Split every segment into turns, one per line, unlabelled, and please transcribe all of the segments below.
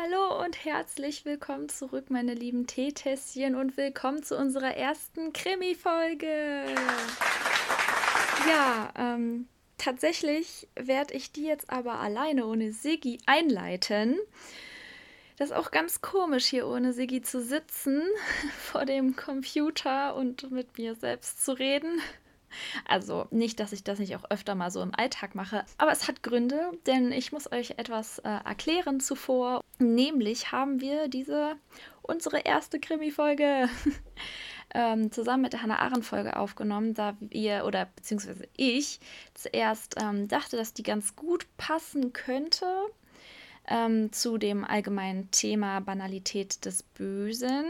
Hallo und herzlich willkommen zurück, meine lieben Teetässchen, und willkommen zu unserer ersten Krimi-Folge. Ja, ähm, tatsächlich werde ich die jetzt aber alleine ohne Siggi einleiten. Das ist auch ganz komisch, hier ohne Siggi zu sitzen, vor dem Computer und mit mir selbst zu reden. Also nicht, dass ich das nicht auch öfter mal so im Alltag mache, aber es hat Gründe, denn ich muss euch etwas äh, erklären zuvor. Nämlich haben wir diese unsere erste Krimi-Folge ähm, zusammen mit der Hannah Arendt-Folge aufgenommen, da wir oder beziehungsweise ich zuerst ähm, dachte, dass die ganz gut passen könnte. Ähm, zu dem allgemeinen Thema Banalität des Bösen.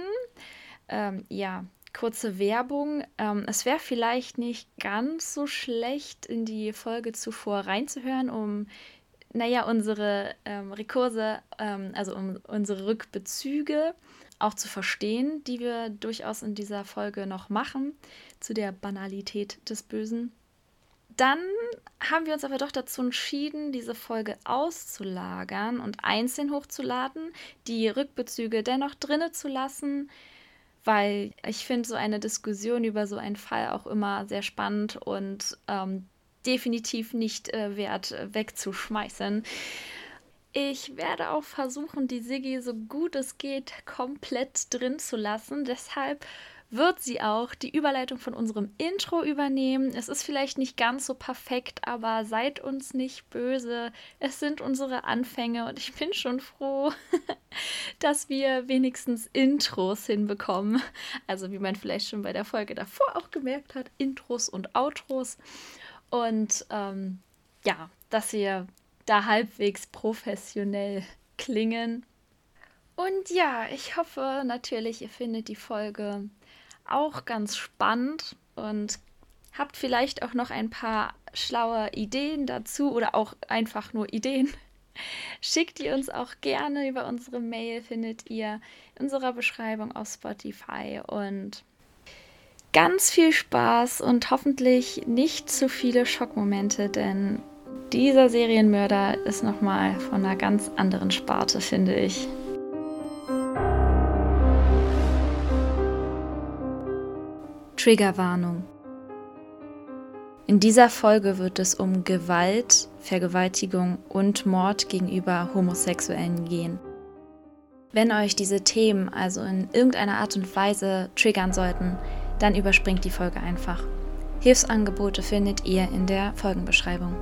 Ähm, ja, kurze Werbung. Ähm, es wäre vielleicht nicht ganz so schlecht, in die Folge zuvor reinzuhören, um, naja, unsere ähm, Rekurse, ähm, also um unsere Rückbezüge auch zu verstehen, die wir durchaus in dieser Folge noch machen, zu der Banalität des Bösen. Dann haben wir uns aber doch dazu entschieden, diese Folge auszulagern und einzeln hochzuladen, die Rückbezüge dennoch drinne zu lassen, weil ich finde so eine Diskussion über so einen Fall auch immer sehr spannend und ähm, definitiv nicht äh, wert äh, wegzuschmeißen. Ich werde auch versuchen, die Siggi so gut es geht komplett drin zu lassen. Deshalb wird sie auch die Überleitung von unserem Intro übernehmen. Es ist vielleicht nicht ganz so perfekt, aber seid uns nicht böse. Es sind unsere Anfänge und ich bin schon froh, dass wir wenigstens Intros hinbekommen. Also wie man vielleicht schon bei der Folge davor auch gemerkt hat, Intros und Outros. Und ähm, ja, dass wir da halbwegs professionell klingen. Und ja, ich hoffe natürlich, ihr findet die Folge auch ganz spannend und habt vielleicht auch noch ein paar schlaue Ideen dazu oder auch einfach nur Ideen. Schickt die uns auch gerne über unsere Mail, findet ihr in unserer Beschreibung auf Spotify und ganz viel Spaß und hoffentlich nicht zu viele Schockmomente, denn dieser Serienmörder ist nochmal von einer ganz anderen Sparte, finde ich. Triggerwarnung. In dieser Folge wird es um Gewalt, Vergewaltigung und Mord gegenüber Homosexuellen gehen. Wenn euch diese Themen also in irgendeiner Art und Weise triggern sollten, dann überspringt die Folge einfach. Hilfsangebote findet ihr in der Folgenbeschreibung.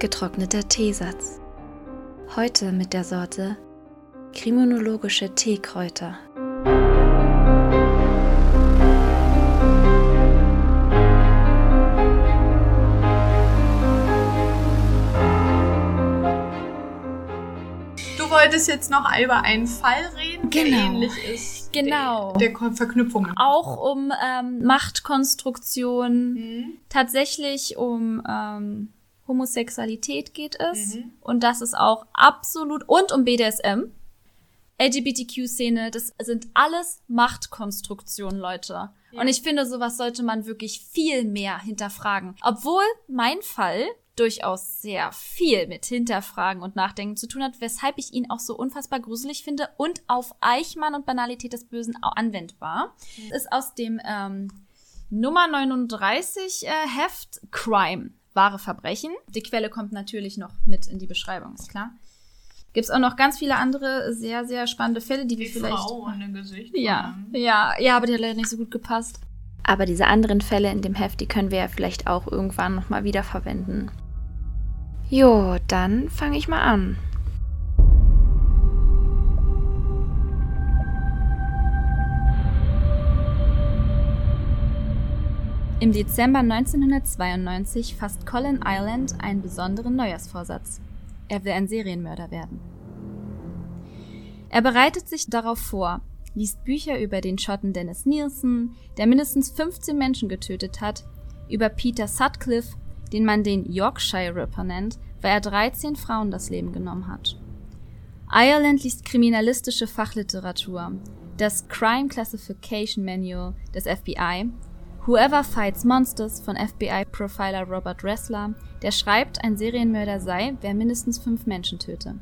Getrockneter Teesatz. Heute mit der Sorte Kriminologische Teekräuter.
Du wolltest jetzt noch über einen Fall reden,
genau.
der ähnlich ist.
Genau.
Der, der Verknüpfung.
Auch um ähm, Machtkonstruktion, mhm. tatsächlich um ähm, Homosexualität geht es. Mhm. Und das ist auch absolut, und um BDSM. LGBTQ-Szene, das sind alles Machtkonstruktionen, Leute. Ja. Und ich finde, sowas sollte man wirklich viel mehr hinterfragen. Obwohl mein Fall durchaus sehr viel mit Hinterfragen und Nachdenken zu tun hat, weshalb ich ihn auch so unfassbar gruselig finde und auf Eichmann und Banalität des Bösen auch anwendbar. Mhm. Ist aus dem ähm, Nummer 39 äh, Heft Crime, wahre Verbrechen. Die Quelle kommt natürlich noch mit in die Beschreibung, ist klar. Gibt es auch noch ganz viele andere sehr, sehr spannende Fälle, die, die wir vielleicht.
Frau ohne Gesicht.
Ja, ja, ja, aber die hat leider nicht so gut gepasst. Aber diese anderen Fälle in dem Heft, die können wir ja vielleicht auch irgendwann nochmal wiederverwenden. Jo, dann fange ich mal an. Im Dezember 1992 fasst Colin Island einen besonderen Neujahrsvorsatz. Er will ein Serienmörder werden. Er bereitet sich darauf vor, liest Bücher über den Schotten Dennis Nielsen, der mindestens 15 Menschen getötet hat, über Peter Sutcliffe, den man den Yorkshire Ripper nennt, weil er 13 Frauen das Leben genommen hat. Ireland liest kriminalistische Fachliteratur, das Crime Classification Manual des FBI, Whoever Fights Monsters von FBI-Profiler Robert Ressler, der schreibt, ein Serienmörder sei, wer mindestens fünf Menschen töte.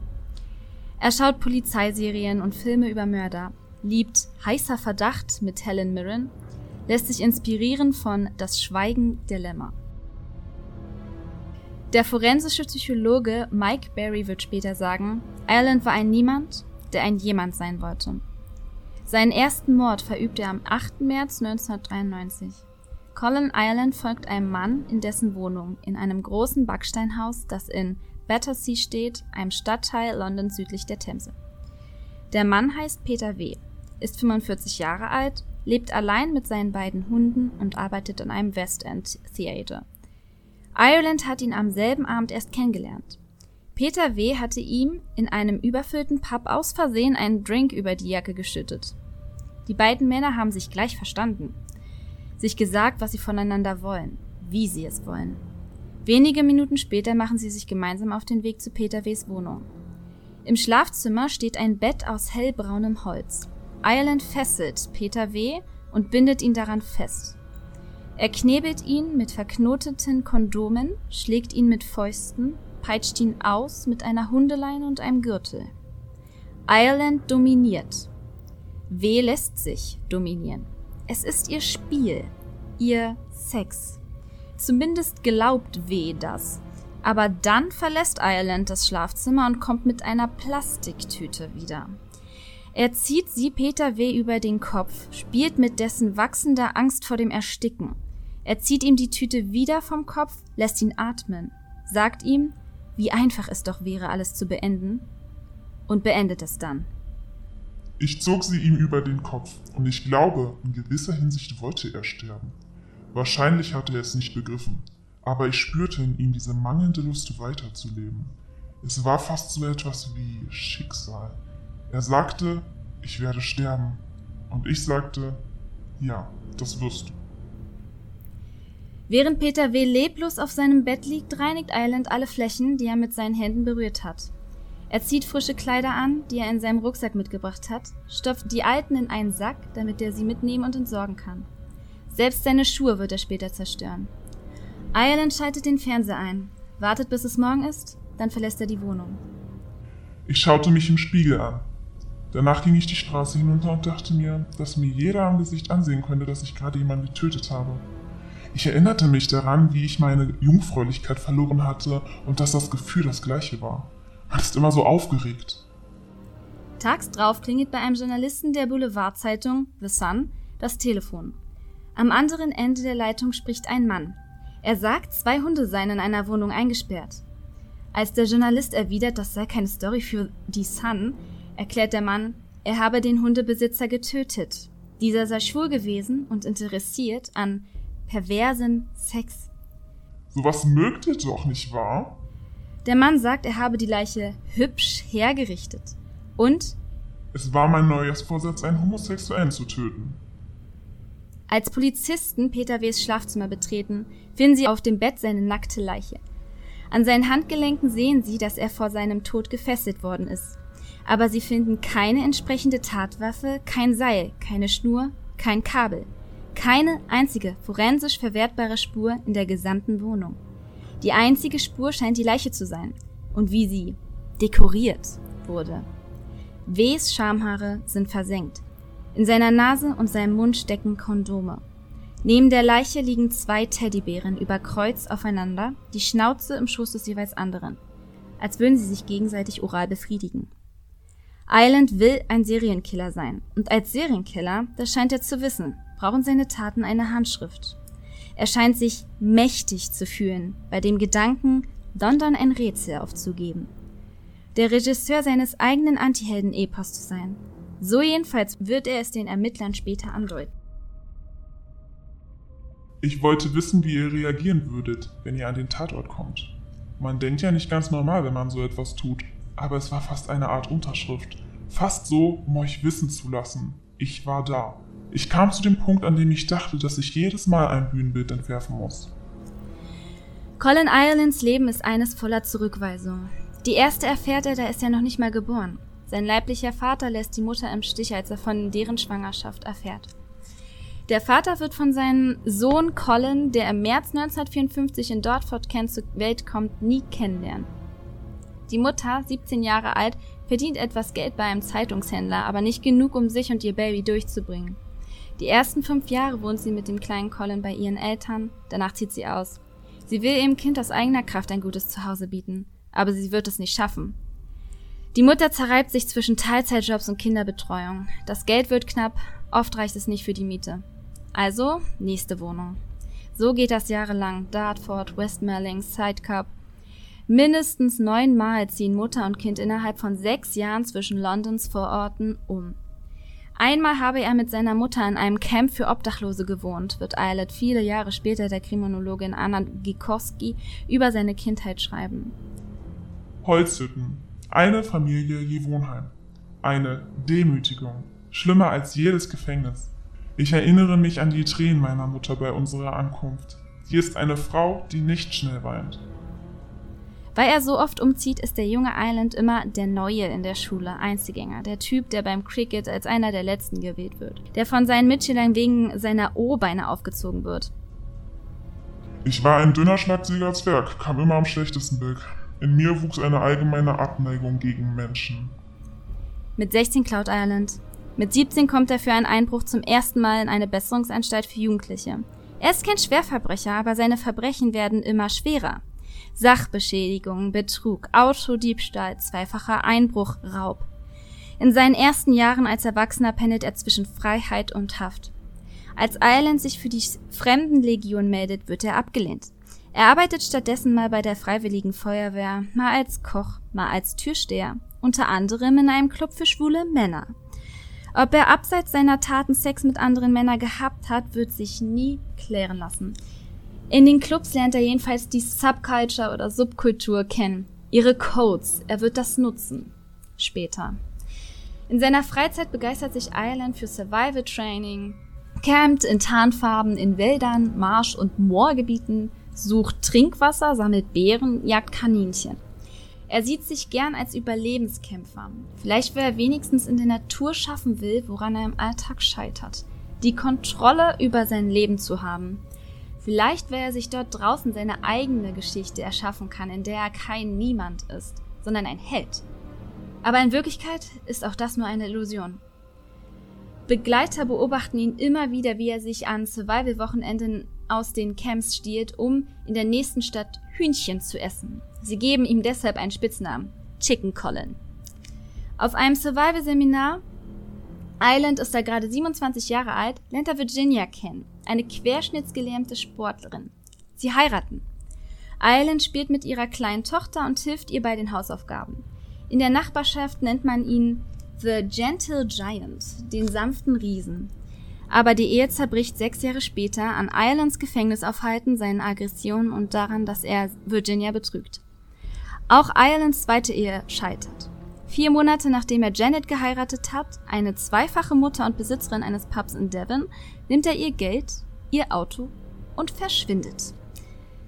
Er schaut Polizeiserien und Filme über Mörder, liebt Heißer Verdacht mit Helen Mirren, lässt sich inspirieren von Das Schweigen der Lämmer. Der forensische Psychologe Mike Berry wird später sagen, Ireland war ein Niemand, der ein Jemand sein wollte. Seinen ersten Mord verübte er am 8. März 1993. Colin Ireland folgt einem Mann in dessen Wohnung in einem großen Backsteinhaus, das in Battersea steht, einem Stadtteil Londons südlich der Themse. Der Mann heißt Peter W., ist 45 Jahre alt, lebt allein mit seinen beiden Hunden und arbeitet an einem West End Theater. Ireland hat ihn am selben Abend erst kennengelernt. Peter W. hatte ihm in einem überfüllten Pub aus Versehen einen Drink über die Jacke geschüttet. Die beiden Männer haben sich gleich verstanden, sich gesagt, was sie voneinander wollen, wie sie es wollen. Wenige Minuten später machen sie sich gemeinsam auf den Weg zu Peter W.s Wohnung. Im Schlafzimmer steht ein Bett aus hellbraunem Holz. Ireland fesselt Peter W. und bindet ihn daran fest. Er knebelt ihn mit verknoteten Kondomen, schlägt ihn mit Fäusten, peitscht ihn aus mit einer Hundeleine und einem Gürtel. Ireland dominiert. W lässt sich dominieren. Es ist ihr Spiel, ihr Sex. Zumindest glaubt W das. Aber dann verlässt Ireland das Schlafzimmer und kommt mit einer Plastiktüte wieder. Er zieht sie Peter W. über den Kopf, spielt mit dessen wachsender Angst vor dem Ersticken. Er zieht ihm die Tüte wieder vom Kopf, lässt ihn atmen, sagt ihm, wie einfach es doch wäre, alles zu beenden, und beendet es dann.
Ich zog sie ihm über den Kopf, und ich glaube, in gewisser Hinsicht wollte er sterben. Wahrscheinlich hatte er es nicht begriffen, aber ich spürte in ihm diese mangelnde Lust weiterzuleben. Es war fast so etwas wie Schicksal. Er sagte, ich werde sterben, und ich sagte, ja, das wirst du.
Während Peter W. leblos auf seinem Bett liegt, reinigt Island alle Flächen, die er mit seinen Händen berührt hat. Er zieht frische Kleider an, die er in seinem Rucksack mitgebracht hat, stopft die alten in einen Sack, damit er sie mitnehmen und entsorgen kann. Selbst seine Schuhe wird er später zerstören. Ireland schaltet den Fernseher ein, wartet bis es morgen ist, dann verlässt er die Wohnung.
Ich schaute mich im Spiegel an. Danach ging ich die Straße hinunter und dachte mir, dass mir jeder am Gesicht ansehen könnte, dass ich gerade jemanden getötet habe. Ich erinnerte mich daran, wie ich meine Jungfräulichkeit verloren hatte und dass das Gefühl das gleiche war. Man ist immer so aufgeregt.
Tags drauf klingelt bei einem Journalisten der Boulevardzeitung The Sun das Telefon. Am anderen Ende der Leitung spricht ein Mann. Er sagt, zwei Hunde seien in einer Wohnung eingesperrt. Als der Journalist erwidert, das sei keine Story für die Sun, erklärt der Mann, er habe den Hundebesitzer getötet. Dieser sei schwul gewesen und interessiert an perversen Sex.
Sowas mögt ihr doch nicht wahr?
Der Mann sagt, er habe die Leiche hübsch hergerichtet. Und
es war mein Neujahrsvorsatz, einen Homosexuellen zu töten.
Als Polizisten Peter W.s Schlafzimmer betreten, finden sie auf dem Bett seine nackte Leiche. An seinen Handgelenken sehen sie, dass er vor seinem Tod gefesselt worden ist. Aber sie finden keine entsprechende Tatwaffe, kein Seil, keine Schnur, kein Kabel. Keine einzige forensisch verwertbare Spur in der gesamten Wohnung. Die einzige Spur scheint die Leiche zu sein und wie sie dekoriert wurde. Ws Schamhaare sind versenkt. In seiner Nase und seinem Mund stecken Kondome. Neben der Leiche liegen zwei Teddybären über Kreuz aufeinander, die Schnauze im Schoß des jeweils anderen, als würden sie sich gegenseitig oral befriedigen. Island will ein Serienkiller sein, und als Serienkiller, das scheint er zu wissen, brauchen seine Taten eine Handschrift. Er scheint sich mächtig zu fühlen, bei dem Gedanken, London ein Rätsel aufzugeben. Der Regisseur seines eigenen Antihelden-Epos zu sein. So jedenfalls wird er es den Ermittlern später andeuten.
Ich wollte wissen, wie ihr reagieren würdet, wenn ihr an den Tatort kommt. Man denkt ja nicht ganz normal, wenn man so etwas tut, aber es war fast eine Art Unterschrift. Fast so, um euch wissen zu lassen. Ich war da. Ich kam zu dem Punkt, an dem ich dachte, dass ich jedes Mal ein Bühnenbild entwerfen muss.
Colin Irelands Leben ist eines voller Zurückweisung. Die erste erfährt er, da ist er noch nicht mal geboren. Sein leiblicher Vater lässt die Mutter im Stich, als er von deren Schwangerschaft erfährt. Der Vater wird von seinem Sohn Colin, der im März 1954 in Dortford, Kent zur Welt kommt, nie kennenlernen. Die Mutter, 17 Jahre alt, verdient etwas Geld bei einem Zeitungshändler, aber nicht genug, um sich und ihr Baby durchzubringen. Die ersten fünf Jahre wohnt sie mit dem kleinen Colin bei ihren Eltern, danach zieht sie aus. Sie will ihrem Kind aus eigener Kraft ein gutes Zuhause bieten, aber sie wird es nicht schaffen. Die Mutter zerreibt sich zwischen Teilzeitjobs und Kinderbetreuung. Das Geld wird knapp, oft reicht es nicht für die Miete. Also, nächste Wohnung. So geht das jahrelang. Dartford, Westmerling, Sidecup. Mindestens neunmal ziehen Mutter und Kind innerhalb von sechs Jahren zwischen Londons Vororten um. Einmal habe er mit seiner Mutter in einem Camp für Obdachlose gewohnt, wird Eilert viele Jahre später der Kriminologin Anna Gikowski über seine Kindheit schreiben.
Holzhütten. Eine Familie je Wohnheim. Eine Demütigung. Schlimmer als jedes Gefängnis. Ich erinnere mich an die Tränen meiner Mutter bei unserer Ankunft. Sie ist eine Frau, die nicht schnell weint.
Weil er so oft umzieht, ist der junge Island immer der Neue in der Schule, Einzelgänger, der Typ, der beim Cricket als einer der Letzten gewählt wird, der von seinen Mitschülern wegen seiner O-Beine aufgezogen wird.
Ich war ein dünner, schlagsiger Zwerg, kam immer am schlechtesten weg. In mir wuchs eine allgemeine Abneigung gegen Menschen.
Mit 16 klaut Ireland. Mit 17 kommt er für einen Einbruch zum ersten Mal in eine Besserungsanstalt für Jugendliche. Er ist kein Schwerverbrecher, aber seine Verbrechen werden immer schwerer. Sachbeschädigung, Betrug, Autodiebstahl, zweifacher Einbruch, Raub. In seinen ersten Jahren als Erwachsener pendelt er zwischen Freiheit und Haft. Als Ireland sich für die Fremdenlegion meldet, wird er abgelehnt. Er arbeitet stattdessen mal bei der Freiwilligen Feuerwehr, mal als Koch, mal als Türsteher, unter anderem in einem Club für schwule Männer. Ob er abseits seiner Taten Sex mit anderen Männern gehabt hat, wird sich nie klären lassen. In den Clubs lernt er jedenfalls die Subculture oder Subkultur kennen. Ihre Codes. Er wird das nutzen. Später. In seiner Freizeit begeistert sich Ireland für Survival Training, campt in Tarnfarben in Wäldern, Marsch- und Moorgebieten, sucht Trinkwasser, sammelt Beeren, jagt Kaninchen. Er sieht sich gern als Überlebenskämpfer. Vielleicht weil er wenigstens in der Natur schaffen will, woran er im Alltag scheitert. Die Kontrolle über sein Leben zu haben. Vielleicht, weil er sich dort draußen seine eigene Geschichte erschaffen kann, in der er kein Niemand ist, sondern ein Held. Aber in Wirklichkeit ist auch das nur eine Illusion. Begleiter beobachten ihn immer wieder, wie er sich an Survival-Wochenenden aus den Camps stiehlt, um in der nächsten Stadt Hühnchen zu essen. Sie geben ihm deshalb einen Spitznamen, Chicken Colin. Auf einem Survival-Seminar Island ist da gerade 27 Jahre alt, lernt er Virginia kennen, eine querschnittsgelähmte Sportlerin. Sie heiraten. Island spielt mit ihrer kleinen Tochter und hilft ihr bei den Hausaufgaben. In der Nachbarschaft nennt man ihn The Gentle Giant, den sanften Riesen. Aber die Ehe zerbricht sechs Jahre später an Islands Gefängnisaufhalten, seinen Aggressionen und daran, dass er Virginia betrügt. Auch Islands zweite Ehe scheitert. Vier Monate nachdem er Janet geheiratet hat, eine zweifache Mutter und Besitzerin eines Pubs in Devon, nimmt er ihr Geld, ihr Auto und verschwindet.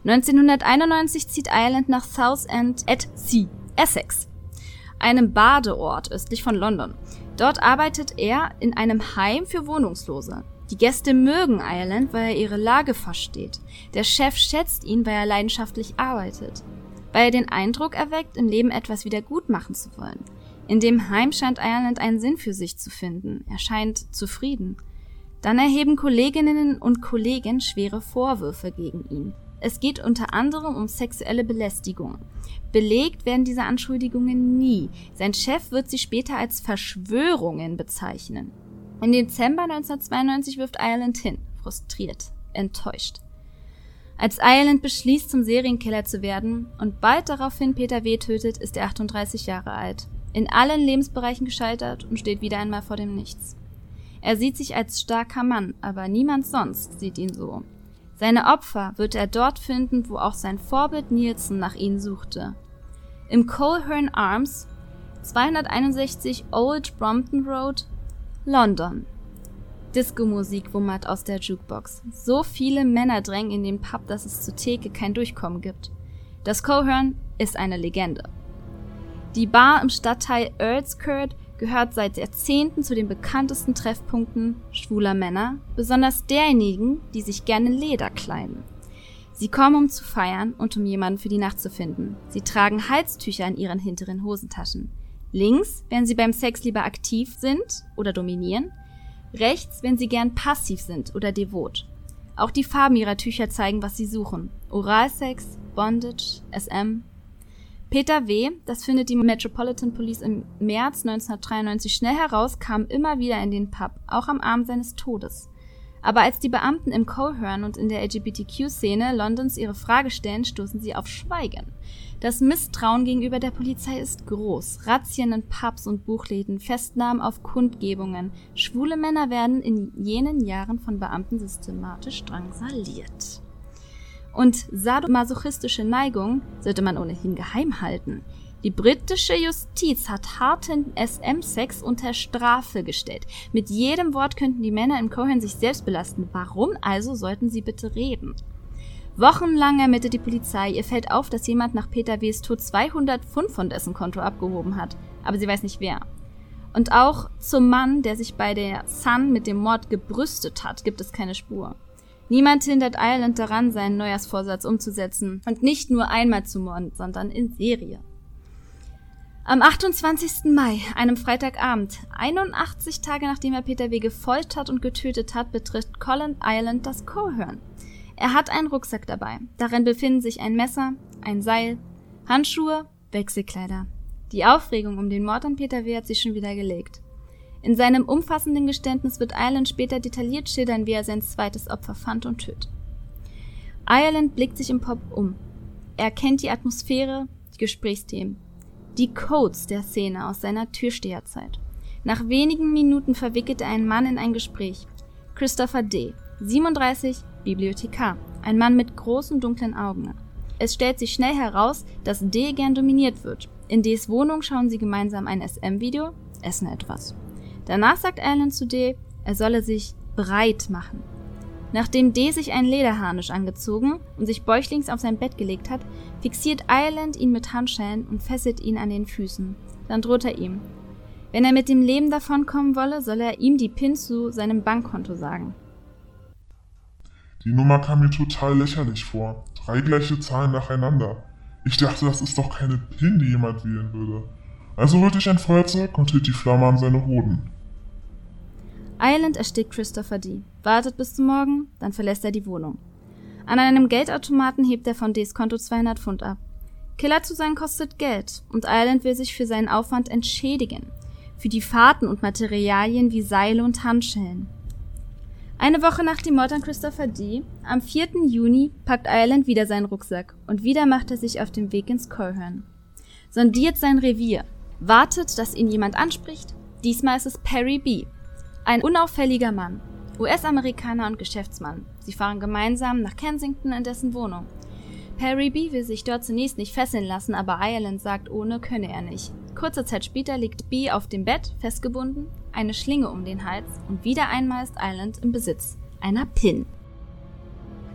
1991 zieht Ireland nach Southend at Sea, Essex, einem Badeort östlich von London. Dort arbeitet er in einem Heim für Wohnungslose. Die Gäste mögen Ireland, weil er ihre Lage versteht. Der Chef schätzt ihn, weil er leidenschaftlich arbeitet weil er den Eindruck erweckt, im Leben etwas wieder gut machen zu wollen. In dem Heim scheint Ireland einen Sinn für sich zu finden. Er scheint zufrieden. Dann erheben Kolleginnen und Kollegen schwere Vorwürfe gegen ihn. Es geht unter anderem um sexuelle Belästigung. Belegt werden diese Anschuldigungen nie. Sein Chef wird sie später als Verschwörungen bezeichnen. Im Dezember 1992 wirft Ireland hin, frustriert, enttäuscht. Als Ireland beschließt, zum Serienkiller zu werden und bald daraufhin Peter W. tötet, ist er 38 Jahre alt. In allen Lebensbereichen gescheitert und steht wieder einmal vor dem Nichts. Er sieht sich als starker Mann, aber niemand sonst sieht ihn so. Seine Opfer wird er dort finden, wo auch sein Vorbild Nielsen nach ihnen suchte. Im Coleherne Arms, 261 Old Brompton Road, London. Disco-Musik wummert aus der Jukebox. So viele Männer drängen in den Pub, dass es zur Theke kein Durchkommen gibt. Das Cohern ist eine Legende. Die Bar im Stadtteil Earlskirk gehört seit Jahrzehnten zu den bekanntesten Treffpunkten schwuler Männer, besonders derjenigen, die sich gerne Leder kleiden. Sie kommen, um zu feiern und um jemanden für die Nacht zu finden. Sie tragen Halstücher in ihren hinteren Hosentaschen. Links, wenn sie beim Sex lieber aktiv sind oder dominieren. Rechts, wenn sie gern passiv sind oder devot. Auch die Farben ihrer Tücher zeigen, was sie suchen. Oralsex, Bondage, SM. Peter W., das findet die Metropolitan Police im März 1993 schnell heraus, kam immer wieder in den Pub, auch am Abend seines Todes. Aber als die Beamten im Cohern und in der LGBTQ-Szene Londons ihre Frage stellen, stoßen sie auf Schweigen. Das Misstrauen gegenüber der Polizei ist groß. Razzien in Pubs und Buchläden, Festnahmen auf Kundgebungen. Schwule Männer werden in jenen Jahren von Beamten systematisch drangsaliert. Und sadomasochistische Neigung sollte man ohnehin geheim halten. Die britische Justiz hat harten SM-Sex unter Strafe gestellt. Mit jedem Wort könnten die Männer im Cohen sich selbst belasten. Warum also sollten sie bitte reden? Wochenlang ermittelt die Polizei. Ihr fällt auf, dass jemand nach Peter W.s Tod 200 Pfund von dessen Konto abgehoben hat. Aber sie weiß nicht wer. Und auch zum Mann, der sich bei der Sun mit dem Mord gebrüstet hat, gibt es keine Spur. Niemand hindert Ireland daran, seinen Neujahrsvorsatz umzusetzen und nicht nur einmal zu morden, sondern in Serie. Am 28. Mai, einem Freitagabend, 81 Tage nachdem er Peter W. gefoltert und getötet hat, betritt Colin Island das Cohörn. Er hat einen Rucksack dabei. Darin befinden sich ein Messer, ein Seil, Handschuhe, Wechselkleider. Die Aufregung um den Mord an Peter W. hat sich schon wieder gelegt. In seinem umfassenden Geständnis wird Ireland später detailliert schildern, wie er sein zweites Opfer fand und tötet. Ireland blickt sich im Pop um. Er kennt die Atmosphäre, die Gesprächsthemen die Codes der Szene aus seiner Türsteherzeit. Nach wenigen Minuten verwickelt er einen Mann in ein Gespräch. Christopher D., 37, Bibliothekar, ein Mann mit großen dunklen Augen. Es stellt sich schnell heraus, dass D gern dominiert wird. In Ds Wohnung schauen sie gemeinsam ein SM-Video, essen etwas. Danach sagt Alan zu D, er solle sich breit machen. Nachdem D sich einen Lederharnisch angezogen und sich bäuchlings auf sein Bett gelegt hat, fixiert Ireland ihn mit Handschellen und fesselt ihn an den Füßen. Dann droht er ihm. Wenn er mit dem Leben davonkommen wolle, soll er ihm die PIN zu seinem Bankkonto sagen.
Die Nummer kam mir total lächerlich vor. Drei gleiche Zahlen nacheinander. Ich dachte, das ist doch keine PIN, die jemand wählen würde. Also holte ich ein Feuerzeug und hielt die Flamme an seine Hoden.
Eilend erstickt Christopher D., wartet bis zum Morgen, dann verlässt er die Wohnung. An einem Geldautomaten hebt er von Ds Konto 200 Pfund ab. Killer zu sein kostet Geld und Ireland will sich für seinen Aufwand entschädigen. Für die Fahrten und Materialien wie Seile und Handschellen. Eine Woche nach dem Mord an Christopher D., am 4. Juni, packt Ireland wieder seinen Rucksack und wieder macht er sich auf den Weg ins Colhern. Sondiert sein Revier, wartet, dass ihn jemand anspricht. Diesmal ist es Perry B., ein unauffälliger Mann, US-Amerikaner und Geschäftsmann. Sie fahren gemeinsam nach Kensington in dessen Wohnung. Perry B. will sich dort zunächst nicht fesseln lassen, aber Ireland sagt, ohne könne er nicht. Kurze Zeit später liegt B auf dem Bett, festgebunden, eine Schlinge um den Hals und wieder einmal ist Ireland im Besitz einer Pin.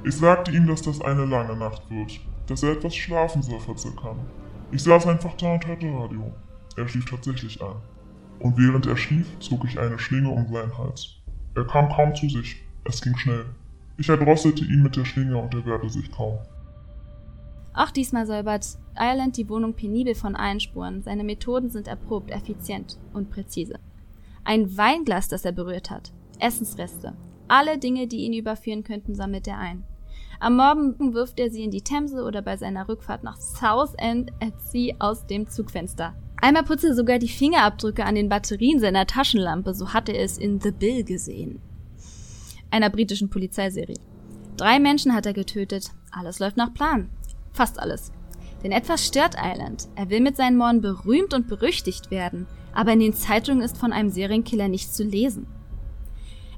Ich sagte ihm, dass das eine lange Nacht wird, dass er etwas schlafen soll vor circa. Ich saß einfach da und hörte Radio. Er schlief tatsächlich ein und während er schlief, zog ich eine Schlinge um seinen Hals. Er kam kaum zu sich. Es ging schnell. Ich erdrosselte ihn mit der Schlinge und er wehrte sich kaum.
Auch diesmal säubert Ireland die Wohnung penibel von allen Spuren. Seine Methoden sind erprobt, effizient und präzise. Ein Weinglas, das er berührt hat. Essensreste. Alle Dinge, die ihn überführen könnten, sammelt er ein. Am Morgen wirft er sie in die Themse oder bei seiner Rückfahrt nach Southend at Sea aus dem Zugfenster. Einmal putzte er sogar die Fingerabdrücke an den Batterien seiner Taschenlampe, so hatte er es in The Bill gesehen. Einer britischen Polizeiserie. Drei Menschen hat er getötet. Alles läuft nach Plan. Fast alles. Denn etwas stört Island. Er will mit seinen Morden berühmt und berüchtigt werden, aber in den Zeitungen ist von einem Serienkiller nichts zu lesen.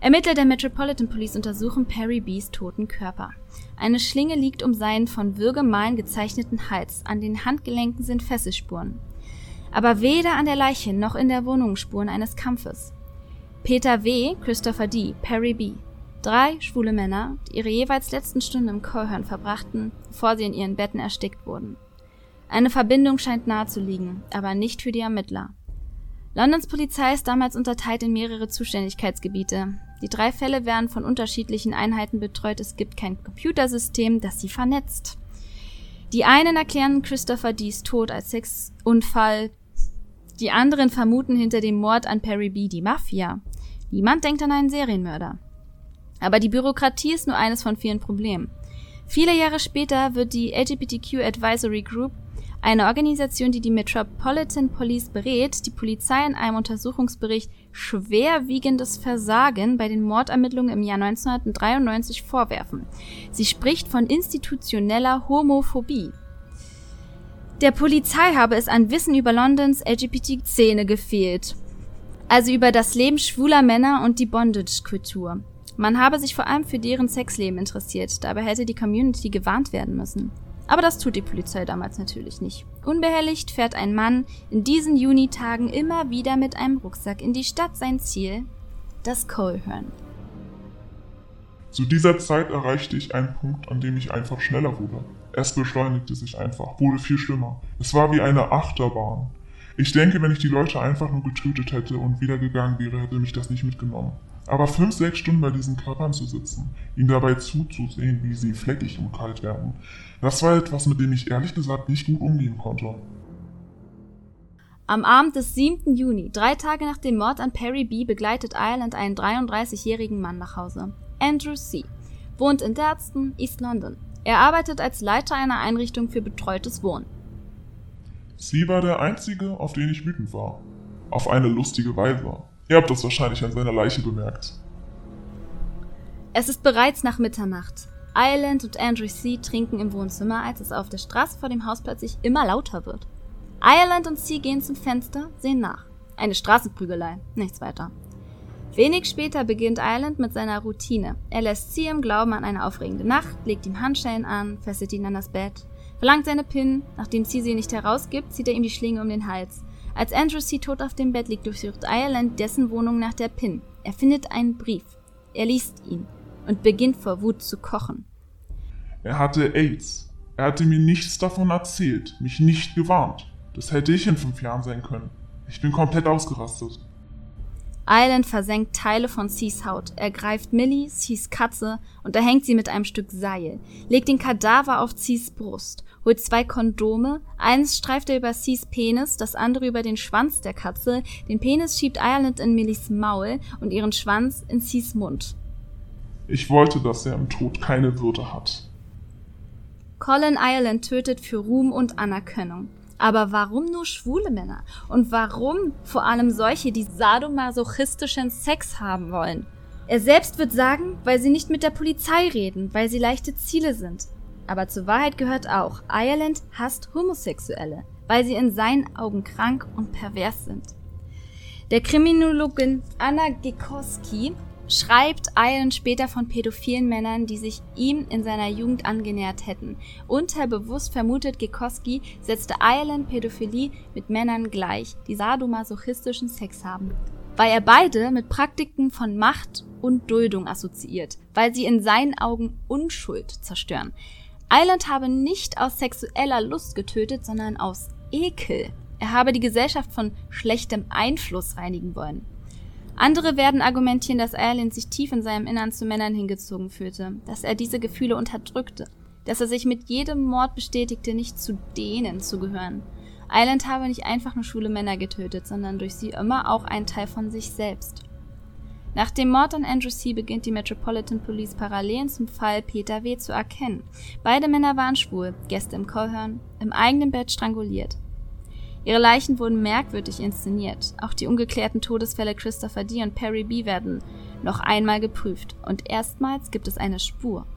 Ermittler der Metropolitan Police untersuchen Perry B's toten Körper. Eine Schlinge liegt um seinen von Würgemalen gezeichneten Hals. An den Handgelenken sind Fesselspuren aber weder an der Leiche noch in der Wohnung Spuren eines Kampfes. Peter W., Christopher D., Perry B. Drei schwule Männer, die ihre jeweils letzten Stunden im Cohern verbrachten, bevor sie in ihren Betten erstickt wurden. Eine Verbindung scheint nahe zu liegen, aber nicht für die Ermittler. Londons Polizei ist damals unterteilt in mehrere Zuständigkeitsgebiete. Die drei Fälle werden von unterschiedlichen Einheiten betreut. Es gibt kein Computersystem, das sie vernetzt. Die einen erklären Christopher Dees Tod als Sexunfall. Die anderen vermuten hinter dem Mord an Perry B. die Mafia. Niemand denkt an einen Serienmörder. Aber die Bürokratie ist nur eines von vielen Problemen. Viele Jahre später wird die LGBTQ Advisory Group eine Organisation, die die Metropolitan Police berät, die Polizei in einem Untersuchungsbericht schwerwiegendes Versagen bei den Mordermittlungen im Jahr 1993 vorwerfen. Sie spricht von institutioneller Homophobie. Der Polizei habe es an Wissen über Londons LGBT-Szene gefehlt. Also über das Leben schwuler Männer und die Bondage-Kultur. Man habe sich vor allem für deren Sexleben interessiert, dabei hätte die Community gewarnt werden müssen. Aber das tut die Polizei damals natürlich nicht. Unbehelligt fährt ein Mann in diesen Junitagen immer wieder mit einem Rucksack in die Stadt sein Ziel, das Colehern.
Zu dieser Zeit erreichte ich einen Punkt, an dem ich einfach schneller wurde. Es beschleunigte sich einfach, wurde viel schlimmer. Es war wie eine Achterbahn. Ich denke, wenn ich die Leute einfach nur getötet hätte und wieder gegangen wäre, hätte mich das nicht mitgenommen. Aber fünf, sechs Stunden bei diesen Körpern zu sitzen, ihnen dabei zuzusehen, wie sie fleckig und kalt werden, das war etwas, mit dem ich ehrlich gesagt nicht gut umgehen konnte.
Am Abend des 7. Juni, drei Tage nach dem Mord an Perry B., begleitet Ireland einen 33-jährigen Mann nach Hause. Andrew C. wohnt in Derdston, East London. Er arbeitet als Leiter einer Einrichtung für betreutes Wohnen.
Sie war der Einzige, auf den ich wütend war. Auf eine lustige Weise. Ihr habt das wahrscheinlich an seiner Leiche bemerkt.
Es ist bereits nach Mitternacht. Ireland und Andrew C. trinken im Wohnzimmer, als es auf der Straße vor dem Haus plötzlich immer lauter wird. Ireland und C gehen zum Fenster, sehen nach. Eine Straßenprügelei, nichts weiter. Wenig später beginnt Ireland mit seiner Routine. Er lässt C im Glauben an eine aufregende Nacht, legt ihm Handschellen an, fesselt ihn an das Bett, verlangt seine PIN. Nachdem C sie nicht herausgibt, zieht er ihm die Schlinge um den Hals. Als Andrew C. tot auf dem Bett liegt, durchsucht Ireland dessen Wohnung nach der PIN. Er findet einen Brief. Er liest ihn und beginnt vor Wut zu kochen.
Er hatte AIDS. Er hatte mir nichts davon erzählt, mich nicht gewarnt. Das hätte ich in fünf Jahren sein können. Ich bin komplett ausgerastet.
Island versenkt Teile von Seas Haut. Er greift Millie, Seas Katze, und erhängt sie mit einem Stück Seil, legt den Kadaver auf Seas Brust, holt zwei Kondome, eins streift er über Seas Penis, das andere über den Schwanz der Katze, den Penis schiebt Ireland in Millies Maul und ihren Schwanz in Seas Mund.
Ich wollte, dass er im Tod keine Würde hat.
Colin Ireland tötet für Ruhm und Anerkennung. Aber warum nur schwule Männer? Und warum vor allem solche, die sadomasochistischen Sex haben wollen? Er selbst wird sagen, weil sie nicht mit der Polizei reden, weil sie leichte Ziele sind. Aber zur Wahrheit gehört auch, Ireland hasst Homosexuelle, weil sie in seinen Augen krank und pervers sind. Der Kriminologin Anna Gekowski schreibt Iron später von pädophilen Männern, die sich ihm in seiner Jugend angenähert hätten. Unterbewusst vermutet Gekoski, setzte Ireland Pädophilie mit Männern gleich, die sadomasochistischen Sex haben. Weil er beide mit Praktiken von Macht und Duldung assoziiert, weil sie in seinen Augen Unschuld zerstören. Island habe nicht aus sexueller Lust getötet, sondern aus Ekel. Er habe die Gesellschaft von schlechtem Einfluss reinigen wollen. Andere werden argumentieren, dass Ireland sich tief in seinem Innern zu Männern hingezogen fühlte, dass er diese Gefühle unterdrückte, dass er sich mit jedem Mord bestätigte, nicht zu denen zu gehören. Ireland habe nicht einfach nur schwule Männer getötet, sondern durch sie immer auch einen Teil von sich selbst. Nach dem Mord an Andrew C. beginnt die Metropolitan Police Parallelen zum Fall Peter W. zu erkennen. Beide Männer waren schwul, Gäste im Cohorn, im eigenen Bett stranguliert. Ihre Leichen wurden merkwürdig inszeniert. Auch die ungeklärten Todesfälle Christopher D. und Perry B. werden noch einmal geprüft. Und erstmals gibt es eine Spur.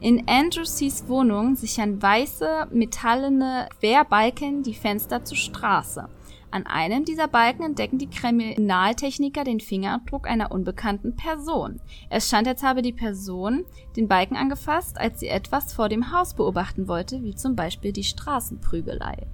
In Andrew C.'s Wohnung sichern weiße, metallene Querbalken die Fenster zur Straße. An einem dieser Balken entdecken die Kriminaltechniker den Fingerabdruck einer unbekannten Person. Es scheint, als habe die Person den Balken angefasst, als sie etwas vor dem Haus beobachten wollte, wie zum Beispiel die Straßenprügelei.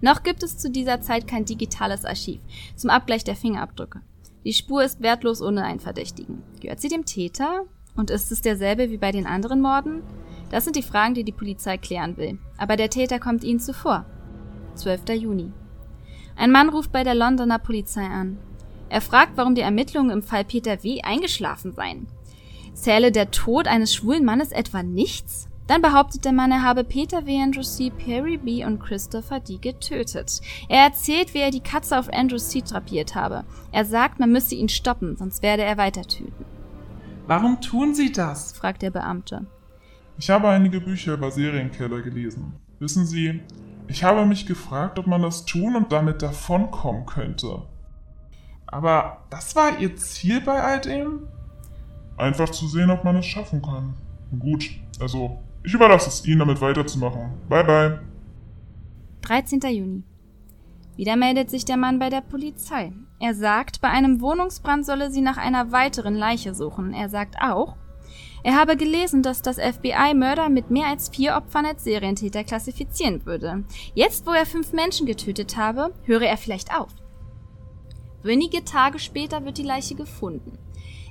Noch gibt es zu dieser Zeit kein digitales Archiv zum Abgleich der Fingerabdrücke. Die Spur ist wertlos ohne einen Verdächtigen. Gehört sie dem Täter? Und ist es derselbe wie bei den anderen Morden? Das sind die Fragen, die die Polizei klären will. Aber der Täter kommt ihnen zuvor. 12. Juni. Ein Mann ruft bei der Londoner Polizei an. Er fragt, warum die Ermittlungen im Fall Peter W. eingeschlafen seien. Zähle der Tod eines schwulen Mannes etwa nichts? Dann behauptet der Mann, er habe Peter W. Andrew C., Perry B. und Christopher D. getötet. Er erzählt, wie er die Katze auf Andrew C. drapiert habe. Er sagt, man müsse ihn stoppen, sonst werde er weiter töten.
Warum tun Sie das?
fragt der Beamte.
Ich habe einige Bücher über Serienkiller gelesen. Wissen Sie, ich habe mich gefragt, ob man das tun und damit davonkommen könnte.
Aber das war Ihr Ziel bei all dem?
Einfach zu sehen, ob man es schaffen kann. Gut, also ich überlasse es Ihnen, damit weiterzumachen. Bye bye.
13. Juni. Wieder meldet sich der Mann bei der Polizei. Er sagt, bei einem Wohnungsbrand solle sie nach einer weiteren Leiche suchen. Er sagt auch, er habe gelesen, dass das FBI Mörder mit mehr als vier Opfern als Serientäter klassifizieren würde. Jetzt, wo er fünf Menschen getötet habe, höre er vielleicht auf. Wenige Tage später wird die Leiche gefunden.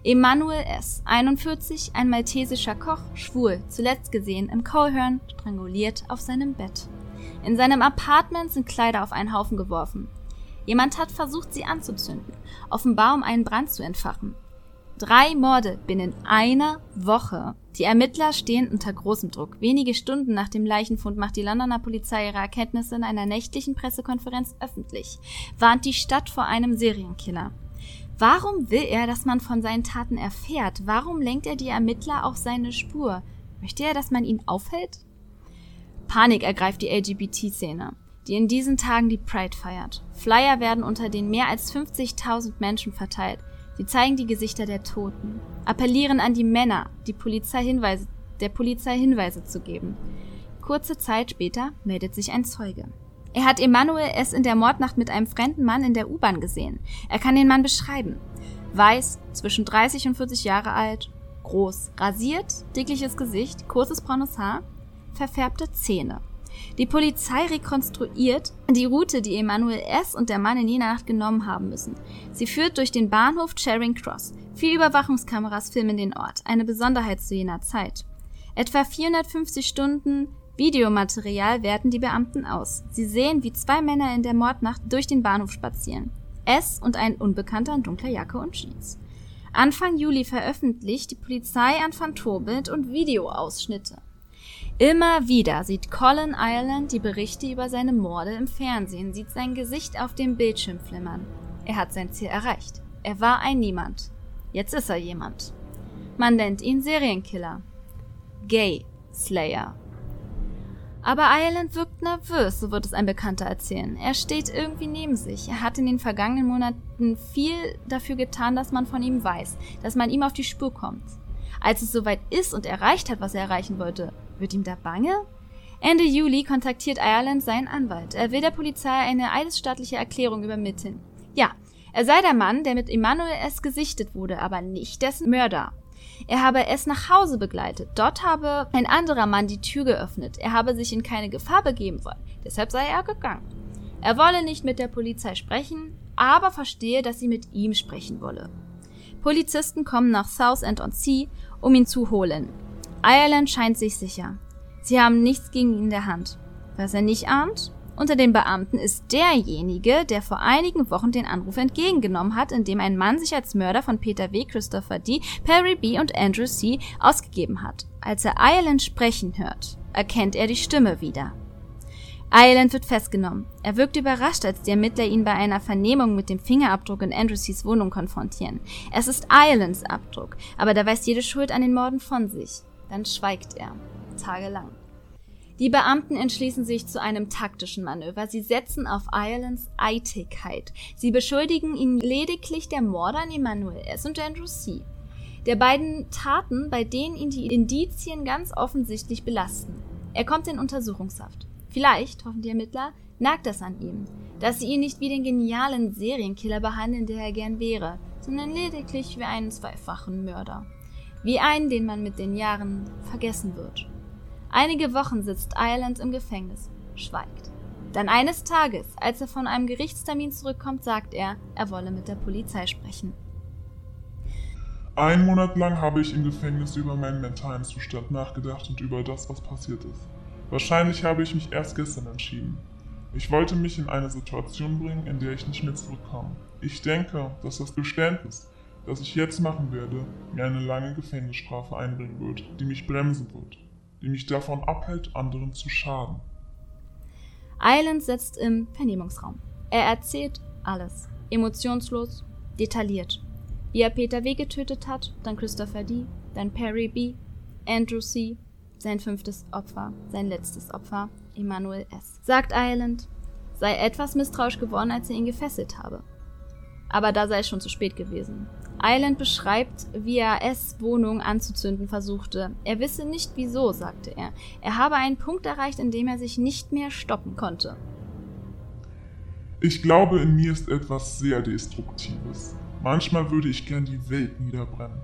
Emanuel S., 41, ein maltesischer Koch, schwul, zuletzt gesehen im Colehern, stranguliert auf seinem Bett. In seinem Apartment sind Kleider auf einen Haufen geworfen. Jemand hat versucht, sie anzuzünden, offenbar um einen Brand zu entfachen. Drei Morde binnen einer Woche. Die Ermittler stehen unter großem Druck. Wenige Stunden nach dem Leichenfund macht die Londoner Polizei ihre Erkenntnisse in einer nächtlichen Pressekonferenz öffentlich, warnt die Stadt vor einem Serienkiller. Warum will er, dass man von seinen Taten erfährt? Warum lenkt er die Ermittler auf seine Spur? Möchte er, dass man ihn aufhält? Panik ergreift die LGBT-Szene, die in diesen Tagen die Pride feiert. Flyer werden unter den mehr als 50.000 Menschen verteilt. Sie zeigen die Gesichter der Toten, appellieren an die Männer, die Polizei Hinweise, der Polizei Hinweise zu geben. Kurze Zeit später meldet sich ein Zeuge. Er hat Emanuel S. in der Mordnacht mit einem fremden Mann in der U-Bahn gesehen. Er kann den Mann beschreiben. Weiß, zwischen 30 und 40 Jahre alt, groß, rasiert, dickliches Gesicht, kurzes braunes Haar, verfärbte Zähne. Die Polizei rekonstruiert die Route, die Emanuel S. und der Mann in jener Nacht genommen haben müssen. Sie führt durch den Bahnhof Charing Cross. Vier Überwachungskameras filmen den Ort, eine Besonderheit zu jener Zeit. Etwa 450 Stunden Videomaterial werten die Beamten aus. Sie sehen, wie zwei Männer in der Mordnacht durch den Bahnhof spazieren. S und ein Unbekannter in dunkler Jacke und Jeans. Anfang Juli veröffentlicht die Polizei ein Phantombild und Videoausschnitte. Immer wieder sieht Colin Ireland die Berichte über seine Morde im Fernsehen, sieht sein Gesicht auf dem Bildschirm flimmern. Er hat sein Ziel erreicht. Er war ein Niemand. Jetzt ist er jemand. Man nennt ihn Serienkiller. Gay Slayer. Aber Ireland wirkt nervös, so wird es ein Bekannter erzählen. Er steht irgendwie neben sich. Er hat in den vergangenen Monaten viel dafür getan, dass man von ihm weiß, dass man ihm auf die Spur kommt. Als es soweit ist und erreicht hat, was er erreichen wollte, wird ihm da bange? Ende Juli kontaktiert Ireland seinen Anwalt. Er will der Polizei eine eidesstattliche Erklärung übermitteln. Ja, er sei der Mann, der mit Emanuel S. gesichtet wurde, aber nicht dessen Mörder. Er habe es nach Hause begleitet. Dort habe ein anderer Mann die Tür geöffnet. Er habe sich in keine Gefahr begeben wollen. Deshalb sei er gegangen. Er wolle nicht mit der Polizei sprechen, aber verstehe, dass sie mit ihm sprechen wolle. Polizisten kommen nach Southend-on-Sea, um ihn zu holen. Ireland scheint sich sicher. Sie haben nichts gegen ihn in der Hand. Was er nicht ahnt? Unter den Beamten ist derjenige, der vor einigen Wochen den Anruf entgegengenommen hat, in dem ein Mann sich als Mörder von Peter W., Christopher D., Perry B. und Andrew C. ausgegeben hat. Als er Ireland sprechen hört, erkennt er die Stimme wieder. Ireland wird festgenommen. Er wirkt überrascht, als die Ermittler ihn bei einer Vernehmung mit dem Fingerabdruck in Andrew C.'s Wohnung konfrontieren. Es ist Irelands Abdruck, aber da weist jede Schuld an den Morden von sich. Dann schweigt er. Tagelang. Die Beamten entschließen sich zu einem taktischen Manöver. Sie setzen auf Irelands Eitelkeit. Sie beschuldigen ihn lediglich der Morde an Emmanuel S. und Andrew C. Der beiden Taten, bei denen ihn die Indizien ganz offensichtlich belasten. Er kommt in Untersuchungshaft. Vielleicht, hoffen die Ermittler, nagt das an ihm, dass sie ihn nicht wie den genialen Serienkiller behandeln, der er gern wäre, sondern lediglich wie einen zweifachen Mörder. Wie einen, den man mit den Jahren vergessen wird. Einige Wochen sitzt Ireland im Gefängnis, schweigt. Dann eines Tages, als er von einem Gerichtstermin zurückkommt, sagt er, er wolle mit der Polizei sprechen.
Einen Monat lang habe ich im Gefängnis über meinen mentalen Zustand nachgedacht und über das, was passiert ist. Wahrscheinlich habe ich mich erst gestern entschieden. Ich wollte mich in eine Situation bringen, in der ich nicht mehr zurückkomme. Ich denke, dass das Geständnis, das ich jetzt machen werde, mir eine lange Gefängnisstrafe einbringen wird, die mich bremsen wird, die mich davon abhält, anderen zu schaden.
Island sitzt im Vernehmungsraum. Er erzählt alles. Emotionslos, detailliert. Wie er Peter W. getötet hat, dann Christopher D., dann Perry B., Andrew C., sein fünftes Opfer, sein letztes Opfer, Emanuel S. Sagt Island, sei etwas misstrauisch geworden, als er ihn gefesselt habe. Aber da sei es schon zu spät gewesen. Island beschreibt, wie er S. Wohnung anzuzünden versuchte. Er wisse nicht wieso, sagte er. Er habe einen Punkt erreicht, in dem er sich nicht mehr stoppen konnte.
Ich glaube, in mir ist etwas sehr Destruktives. Manchmal würde ich gern die Welt niederbrennen.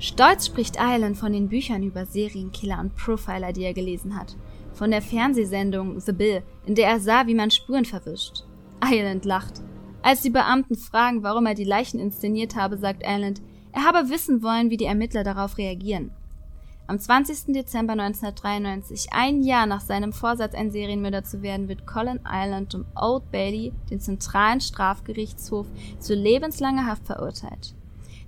Stolz spricht Island von den Büchern über Serienkiller und Profiler, die er gelesen hat. Von der Fernsehsendung The Bill, in der er sah, wie man Spuren verwischt. Island lacht. Als die Beamten fragen, warum er die Leichen inszeniert habe, sagt Island, er habe wissen wollen, wie die Ermittler darauf reagieren. Am 20. Dezember 1993, ein Jahr nach seinem Vorsatz, ein Serienmörder zu werden, wird Colin Island um Old Bailey, den zentralen Strafgerichtshof, zu lebenslanger Haft verurteilt.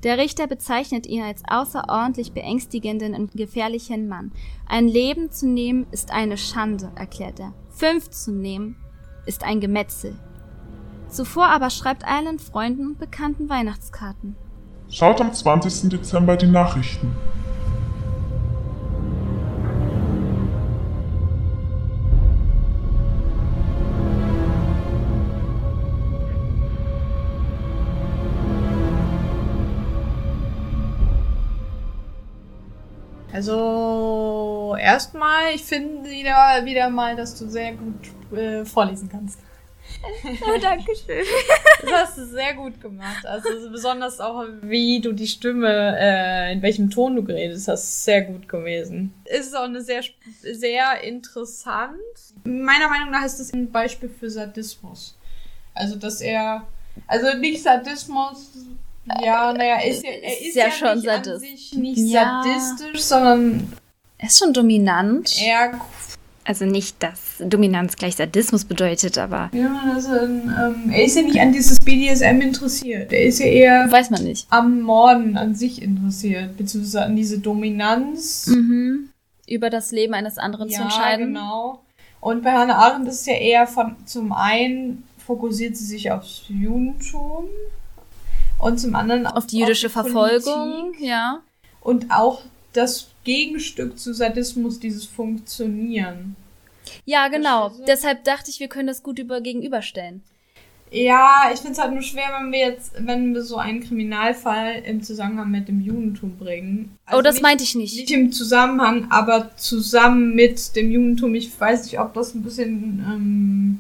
Der Richter bezeichnet ihn als außerordentlich beängstigenden und gefährlichen Mann. Ein Leben zu nehmen ist eine Schande, erklärt er. Fünf zu nehmen ist ein Gemetzel. Zuvor aber schreibt Island Freunden und Bekannten Weihnachtskarten.
Schaut am 20. Dezember die Nachrichten.
Also, erstmal, ich finde wieder, wieder mal, dass du sehr gut äh, vorlesen kannst.
Oh, danke schön.
Das hast du sehr gut gemacht. Also besonders auch, wie du die Stimme, äh, in welchem Ton du geredet hast, ist sehr gut gewesen. Es ist auch eine sehr, sehr interessant. Meiner Meinung nach ist das ein Beispiel für Sadismus. Also, dass er, also nicht Sadismus, ja, naja, er ist ja, er ist
ja
ja,
schon
nicht an
Sadist.
sich nicht
Ja.
sadistisch, sondern
Er ist schon dominant.
eher
Also nicht, dass Dominanz gleich Sadismus bedeutet, aber
Ja, also, ähm, er ist ja nicht an dieses BDSM interessiert. Er ist ja eher
Weiß man nicht.
am Morden an sich interessiert, beziehungsweise an diese Dominanz.
Mhm. Über das Leben eines anderen zu
ja,
entscheiden.
genau. Und bei Hannah Arendt ist es ja eher von, zum einen fokussiert sie sich aufs Judentum und zum anderen
Auf die jüdische Verfolgung,
Politik
ja.
und auch das Gegenstück zu Sadismus, dieses Funktionieren.
Ja, genau. Deshalb dachte ich, wir können das gut über gegenüberstellen.
Ja, ich finde es halt nur schwer, wenn wir jetzt, wenn wir so einen Kriminalfall im Zusammenhang mit dem Judentum bringen. Also
oh, das
nicht,
meinte ich nicht.
Nicht im Zusammenhang, aber zusammen mit dem Judentum. Ich weiß nicht, ob das ein bisschen ähm,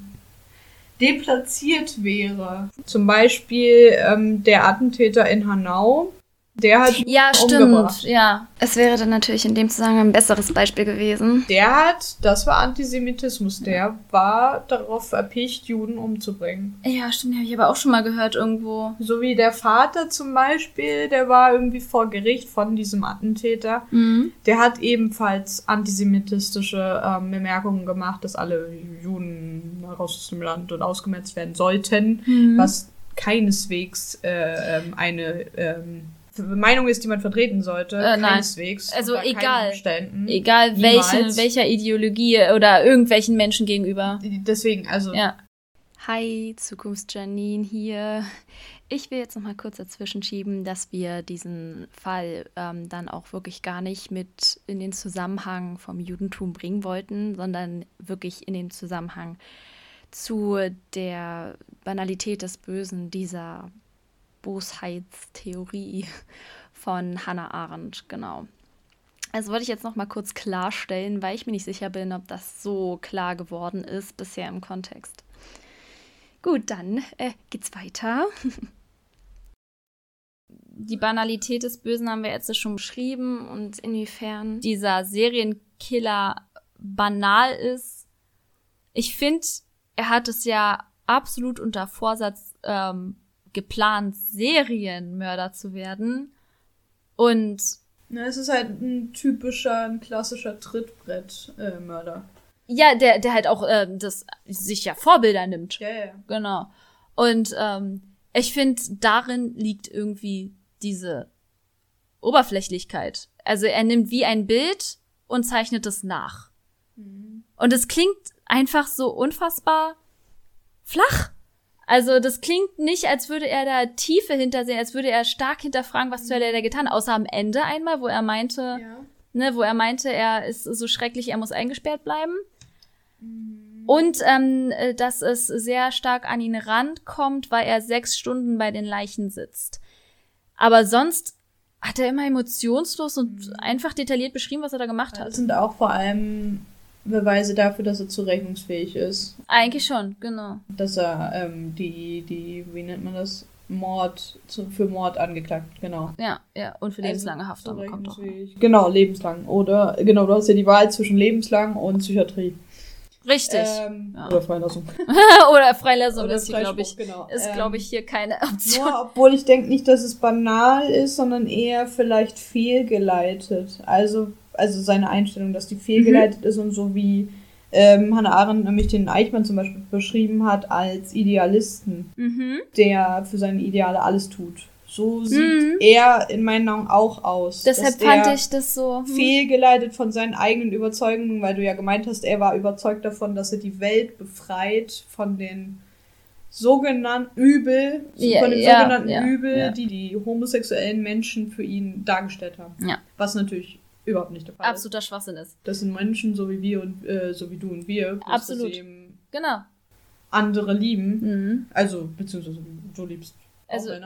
deplatziert wäre. Zum Beispiel ähm, der Attentäter in Hanau. Der hat
Ja,
umgebracht.
stimmt. Ja.
es wäre dann natürlich in dem Zusammenhang ein besseres Beispiel gewesen.
Der hat, das war Antisemitismus, der war darauf erpicht, Juden umzubringen.
Ja, stimmt. Habe ich aber auch schon mal gehört irgendwo.
So wie der Vater zum Beispiel, der war irgendwie vor Gericht von diesem Attentäter.
Mhm.
Der hat ebenfalls antisemitistische ähm, Bemerkungen gemacht, dass alle Juden raus aus dem Land und ausgemetzt werden sollten,
Mhm.
was keineswegs äh, ähm, eine ähm, Meinung ist, die man vertreten sollte.
Äh, nein.
keineswegs.
Also
unter keinen
egal. Egal
Niemals.
welche, welcher Ideologie oder irgendwelchen Menschen gegenüber.
Deswegen, also
Ja.
Hi, Zukunfts-Janine hier. Ich will jetzt noch mal kurz dazwischen schieben, dass wir diesen Fall ähm, dann auch wirklich gar nicht mit in den Zusammenhang vom Judentum bringen wollten, sondern wirklich in den Zusammenhang zu der Banalität des Bösen dieser Bosheitstheorie von Hannah Arendt, genau. Also wollte ich jetzt noch mal kurz klarstellen, weil ich mir nicht sicher bin, ob das so klar geworden ist bisher im Kontext. Gut, dann äh, geht's weiter.
Die Banalität des Bösen haben wir jetzt schon beschrieben und inwiefern dieser Serienkiller banal ist. Ich finde, er hat es ja absolut unter Vorsatz ähm, geplant, Serienmörder zu werden. Und
Na, es ist halt ein typischer, ein klassischer Trittbrett-Mörder.
Ja, der, der halt auch äh, das sich ja Vorbilder nimmt.
Ja, ja.
Genau. Und ähm, ich finde, darin liegt irgendwie diese Oberflächlichkeit. Also er nimmt wie ein Bild und zeichnet es nach. Und es klingt einfach so unfassbar flach. Also das klingt nicht, als würde er da Tiefe hintersehen, als würde er stark hinterfragen, was zur Hölle er da getan, außer am Ende einmal, wo er meinte,
Ja.
ne, wo er meinte, er ist so schrecklich, er muss eingesperrt bleiben. Und ähm, äh, dass es sehr stark an ihn rankommt, weil er sechs Stunden bei den Leichen sitzt. Aber sonst hat er immer emotionslos und einfach detailliert beschrieben, was er da gemacht
Das
hat.
sind auch vor allem Beweise dafür, dass er zurechnungsfähig ist.
Eigentlich schon, genau.
Dass er ähm, die, die, wie nennt man das? Mord, zu, für Mord angeklagt, genau.
Ja, ja. Und für lebenslange Haft
Also,
bekommt auch.
Genau, lebenslang. Oder, genau, du hast ja die Wahl zwischen lebenslang und Psychiatrie.
Richtig.
Ähm,
Ja.
Oder Freilassung.
Oder Freilassung
Oder
ist hier, glaube ich,
genau.
ist,
Ähm,
glaube ich, hier keine Option.
Nur, obwohl ich denke nicht, dass es banal ist, sondern eher vielleicht fehlgeleitet. Also, also seine Einstellung, dass die fehlgeleitet
Mhm.
ist und so wie ähm, Hannah Arendt nämlich den Eichmann zum Beispiel beschrieben hat als Idealisten,
Mhm.
der für seine Ideale alles tut. So sieht
Mhm.
er in meinen Augen auch aus.
Deshalb fand ich das so. hm.
fehlgeleitet von seinen eigenen Überzeugungen, weil du ja gemeint hast, er war überzeugt davon, dass er die Welt befreit von den sogenannten Übel,
Ja,
von dem
ja,
sogenannten
ja,
Übel, die die homosexuellen Menschen für ihn dargestellt haben.
Ja.
Was natürlich überhaupt nicht der Fall ist.
absoluter Schwachsinn ist.
Das sind Menschen so wie wir und äh, so wie du und wir,
Absolut. Genau.
andere lieben.
Mhm.
Also beziehungsweise du liebst
Also-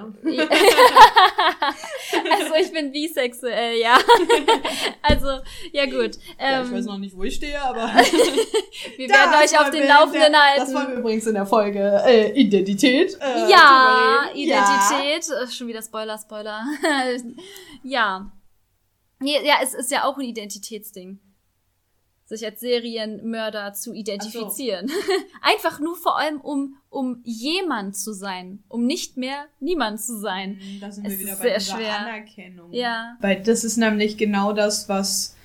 also ich bin bisexuell, ja. also, ja gut.
ja, ich
Ähm,
weiß noch nicht, wo ich stehe, aber
wir werden euch auf den Laufenden
der,
halten.
Das wollen wir übrigens in der Folge äh, Identität. Äh,
ja.
Ja.
Identität. Äh, Schon wieder Spoiler, Spoiler. ja. Nee, Ja, es ist ja auch ein Identitätsding. Sich als Serienmörder zu identifizieren. Einfach nur vor allem, um, um jemand zu sein. Um nicht mehr niemand zu sein.
Da sind
Es
wir wieder
ist
bei
sehr
dieser
schwer.
Anerkennung.
Ja.
Weil das ist nämlich genau das, was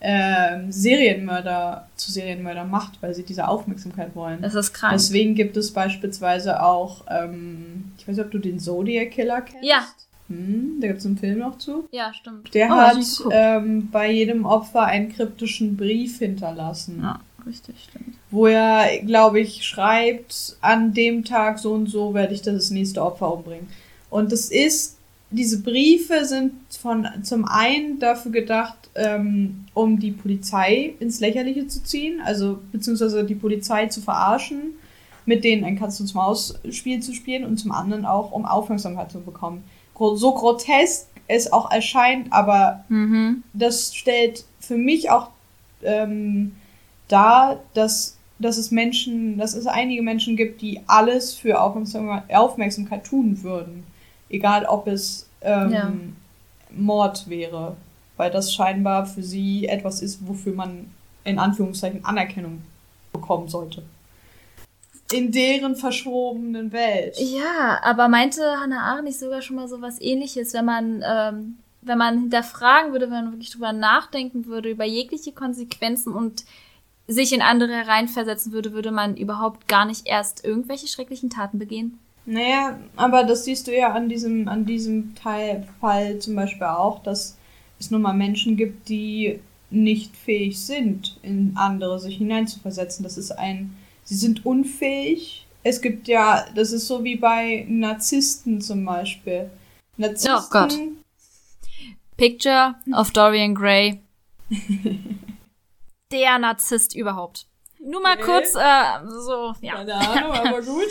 ähm, Serienmörder zu Serienmörder macht, weil sie diese Aufmerksamkeit wollen.
Das ist krank.
Deswegen gibt es beispielsweise auch, ähm, ich weiß nicht, ob du den Zodiac Killer kennst.
Ja.
Hm, da gibt es einen Film noch zu.
ja, stimmt.
Der
Oh,
hat ähm, bei jedem Opfer einen kryptischen Brief hinterlassen.
ja, richtig, stimmt.
wo er, glaube ich, schreibt, an dem Tag so und so werde ich das nächste Opfer umbringen. Und das ist, diese Briefe sind von zum einen dafür gedacht, ähm, um die Polizei ins Lächerliche zu ziehen, also beziehungsweise die Polizei zu verarschen, mit denen ein Katz-und-Maus-Spiel zu spielen und zum anderen auch, um Aufmerksamkeit zu bekommen. So grotesk es auch erscheint, aber
Mhm.
das stellt für mich auch ähm, dar, dass, dass es Menschen, dass es einige Menschen gibt, die alles für Aufmerksamkeit, Aufmerksamkeit tun würden. Egal ob es ähm,
Ja.
Mord wäre. Weil das scheinbar für sie etwas ist, wofür man in Anführungszeichen Anerkennung bekommen sollte. In deren verschwobenen Welt.
Ja, aber meinte Hannah Arendt nicht sogar schon mal so was ähnliches, wenn man, ähm, wenn man hinterfragen würde, wenn man wirklich drüber nachdenken würde, über jegliche Konsequenzen und sich in andere hereinversetzen würde, würde man überhaupt gar nicht erst irgendwelche schrecklichen Taten begehen?
Naja, aber das siehst du ja an diesem, an diesem Teil, Fall zum Beispiel auch, dass es nun mal Menschen gibt, die nicht fähig sind, in andere sich hineinzuversetzen. Das ist ein, sie sind unfähig. Es gibt ja, das ist so wie bei Narzissten zum Beispiel. Narzissten,
Oh Gott. Picture of Dorian Gray. Der Narzisst überhaupt. Nur mal
Okay.
kurz, äh, so, ja.
Keine Ahnung, aber gut.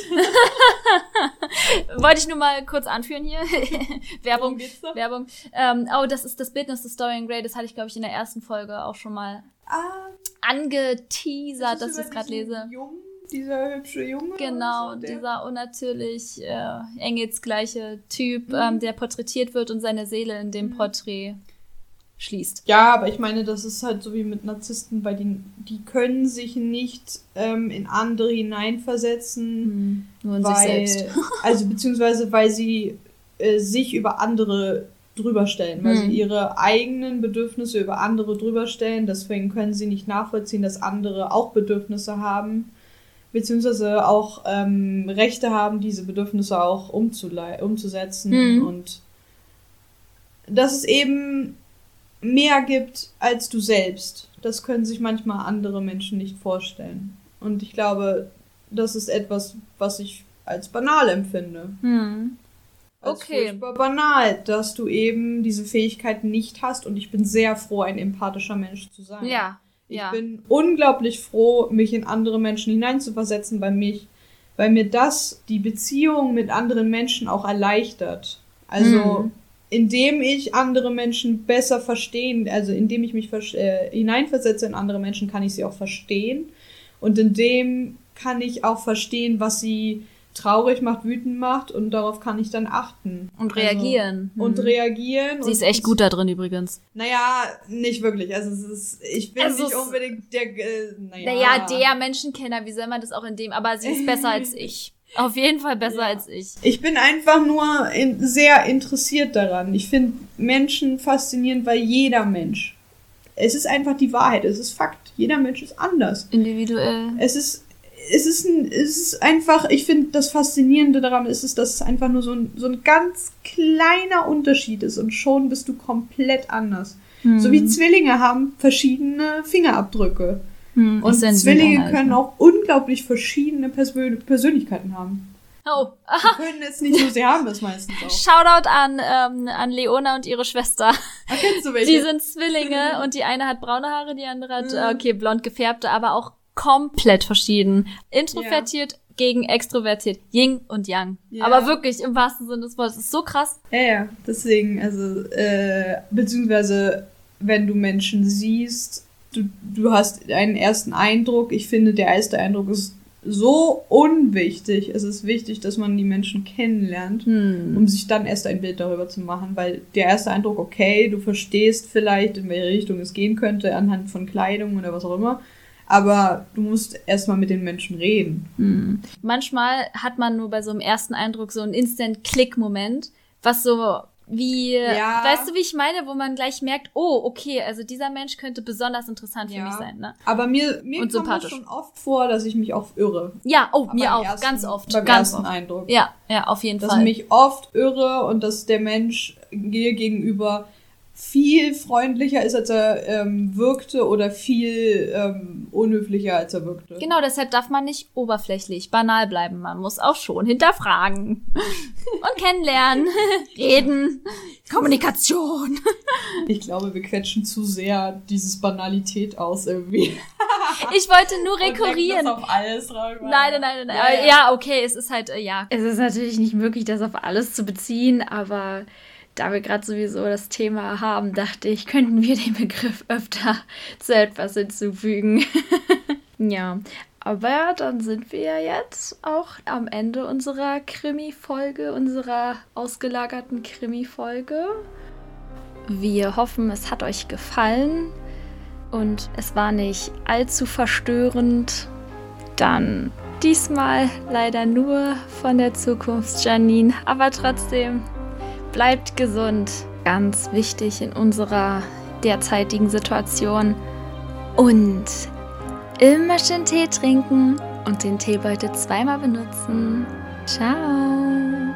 Wollte ich nur mal kurz anführen hier. Werbung. Werbung. Ähm, oh, das ist das Bildnis des Dorian Gray. Das hatte ich, glaube ich, in der ersten Folge auch schon mal
Ah,
angeteasert, dass ich es gerade lese.
Jungen, dieser hübsche Junge.
Genau,
so,
dieser unnatürlich äh, engelsgleiche Typ,
Mhm.
ähm, der porträtiert wird und seine Seele in dem Porträt schließt.
Ja, aber ich meine, das ist halt so wie mit Narzissten, weil die, die können sich nicht ähm, in andere hineinversetzen,
Nur in
weil,
sich selbst.
also beziehungsweise weil sie äh, sich über andere drüber stellen, weil
Hm.
sie ihre eigenen Bedürfnisse über andere drüber stellen. Deswegen können sie nicht nachvollziehen, dass andere auch Bedürfnisse haben, beziehungsweise auch ähm, Rechte haben, diese Bedürfnisse auch umzusetzen.
Hm.
Und dass es eben mehr gibt als du selbst. Das können sich manchmal andere Menschen nicht vorstellen. Und ich glaube, das ist etwas, was ich als banal empfinde.
Hm.
Als
Okay.
furchtbar banal, dass du eben diese Fähigkeiten nicht hast. Und ich bin sehr froh, ein empathischer Mensch zu sein.
Ja,
Ich
ja.
bin unglaublich froh, mich in andere Menschen hineinzuversetzen bei mich, weil mir das die Beziehung mit anderen Menschen auch erleichtert. Also,
Mhm.
indem ich andere Menschen besser verstehen, also indem ich mich äh, hineinversetze in andere Menschen, kann ich sie auch verstehen. Und indem kann ich auch verstehen, was sie traurig macht, wütend macht und darauf kann ich dann achten.
Und
Also,
reagieren.
und
Hm.
reagieren.
Sie ist echt gut da drin übrigens.
naja, nicht wirklich. Also es ist, ich bin
Also
nicht unbedingt der, äh, naja.
Naja, der Menschenkenner, wie soll man das auch in dem, aber sie ist besser als ich. Auf jeden Fall besser
Ja.
als ich.
Ich bin einfach nur in, sehr interessiert daran. Ich finde Menschen faszinierend, weil jeder Mensch. Es ist einfach die Wahrheit, es ist Fakt. Jeder Mensch ist anders.
Individuell.
Es ist, es ist, ein, es ist einfach, ich finde das Faszinierende daran ist, es, dass es einfach nur so ein, so ein ganz kleiner Unterschied ist und schon bist du komplett anders.
Hm.
So wie Zwillinge haben verschiedene Fingerabdrücke.
Hm,
Und Zwillinge
halt,
können
ne?
auch unglaublich verschiedene Persön Persönlichkeiten haben.
Oh,
Die können es nicht so, sie haben es meistens auch.
Shoutout an, ähm, an Leona und ihre Schwester.
Ah, kennst du welche?
Die sind Zwillinge und die eine hat braune Haare, die andere hat,
Mhm.
äh, okay, blond gefärbte, aber auch komplett verschieden. Introvertiert gegen extrovertiert. Yin und Yang.
Ja.
Aber wirklich im wahrsten Sinne des Wortes. Das ist so krass.
ja, ja, deswegen, also, äh, beziehungsweise, wenn du Menschen siehst, du, du hast einen ersten Eindruck. Ich finde, der erste Eindruck ist so unwichtig. Es ist wichtig, dass man die Menschen kennenlernt.
Hm.
um sich dann erst ein Bild darüber zu machen, weil der erste Eindruck, okay, du verstehst vielleicht, in welche Richtung es gehen könnte, anhand von Kleidung oder was auch immer, aber du musst erstmal mit den Menschen reden.
Hm. Manchmal hat man nur bei so einem ersten Eindruck so einen Instant-Click-Moment, was so wie,
Ja.
weißt du, wie ich meine, wo man gleich merkt, oh, okay, also dieser Mensch könnte besonders interessant für
Ja.
mich sein, ne?
Aber mir, mir
Und
kommt
sympathisch.
schon oft vor, dass ich mich auch irre.
Ja, oh,
Aber
mir auch,
ersten-
ganz oft,
Beim
ganz
ersten
oft.
Eindruck.
Ja, ja, auf jeden
Dass
Fall.
ich mich oft irre und dass der Mensch mir gegenüber viel freundlicher ist, als er ähm, wirkte oder viel ähm, unhöflicher, als er wirkte.
Genau, deshalb darf man nicht oberflächlich, banal bleiben. Man muss auch schon hinterfragen und kennenlernen, reden, Kommunikation.
Ich glaube, wir quetschen zu sehr dieses Banalität aus irgendwie.
Ich wollte nur
Und
rekurrieren.
das auf alles drauf.
Nein, nein, nein, nein.
Ja,
Ja,
ja.
ja, okay, es ist halt, äh, ja.
Es ist natürlich nicht möglich, das auf alles zu beziehen, aber da wir gerade sowieso das Thema haben, dachte ich, könnten wir den Begriff öfter zu etwas hinzufügen. ja, aber dann sind wir jetzt auch am Ende unserer Krimi-Folge, unserer ausgelagerten Krimi-Folge. Wir hoffen, es hat euch gefallen und es war nicht allzu verstörend. Dann diesmal leider nur von der Zukunft Janine, aber trotzdem bleibt gesund. Ganz wichtig in unserer derzeitigen Situation. Und immer schön Tee trinken und den Teebeutel zweimal benutzen. Ciao.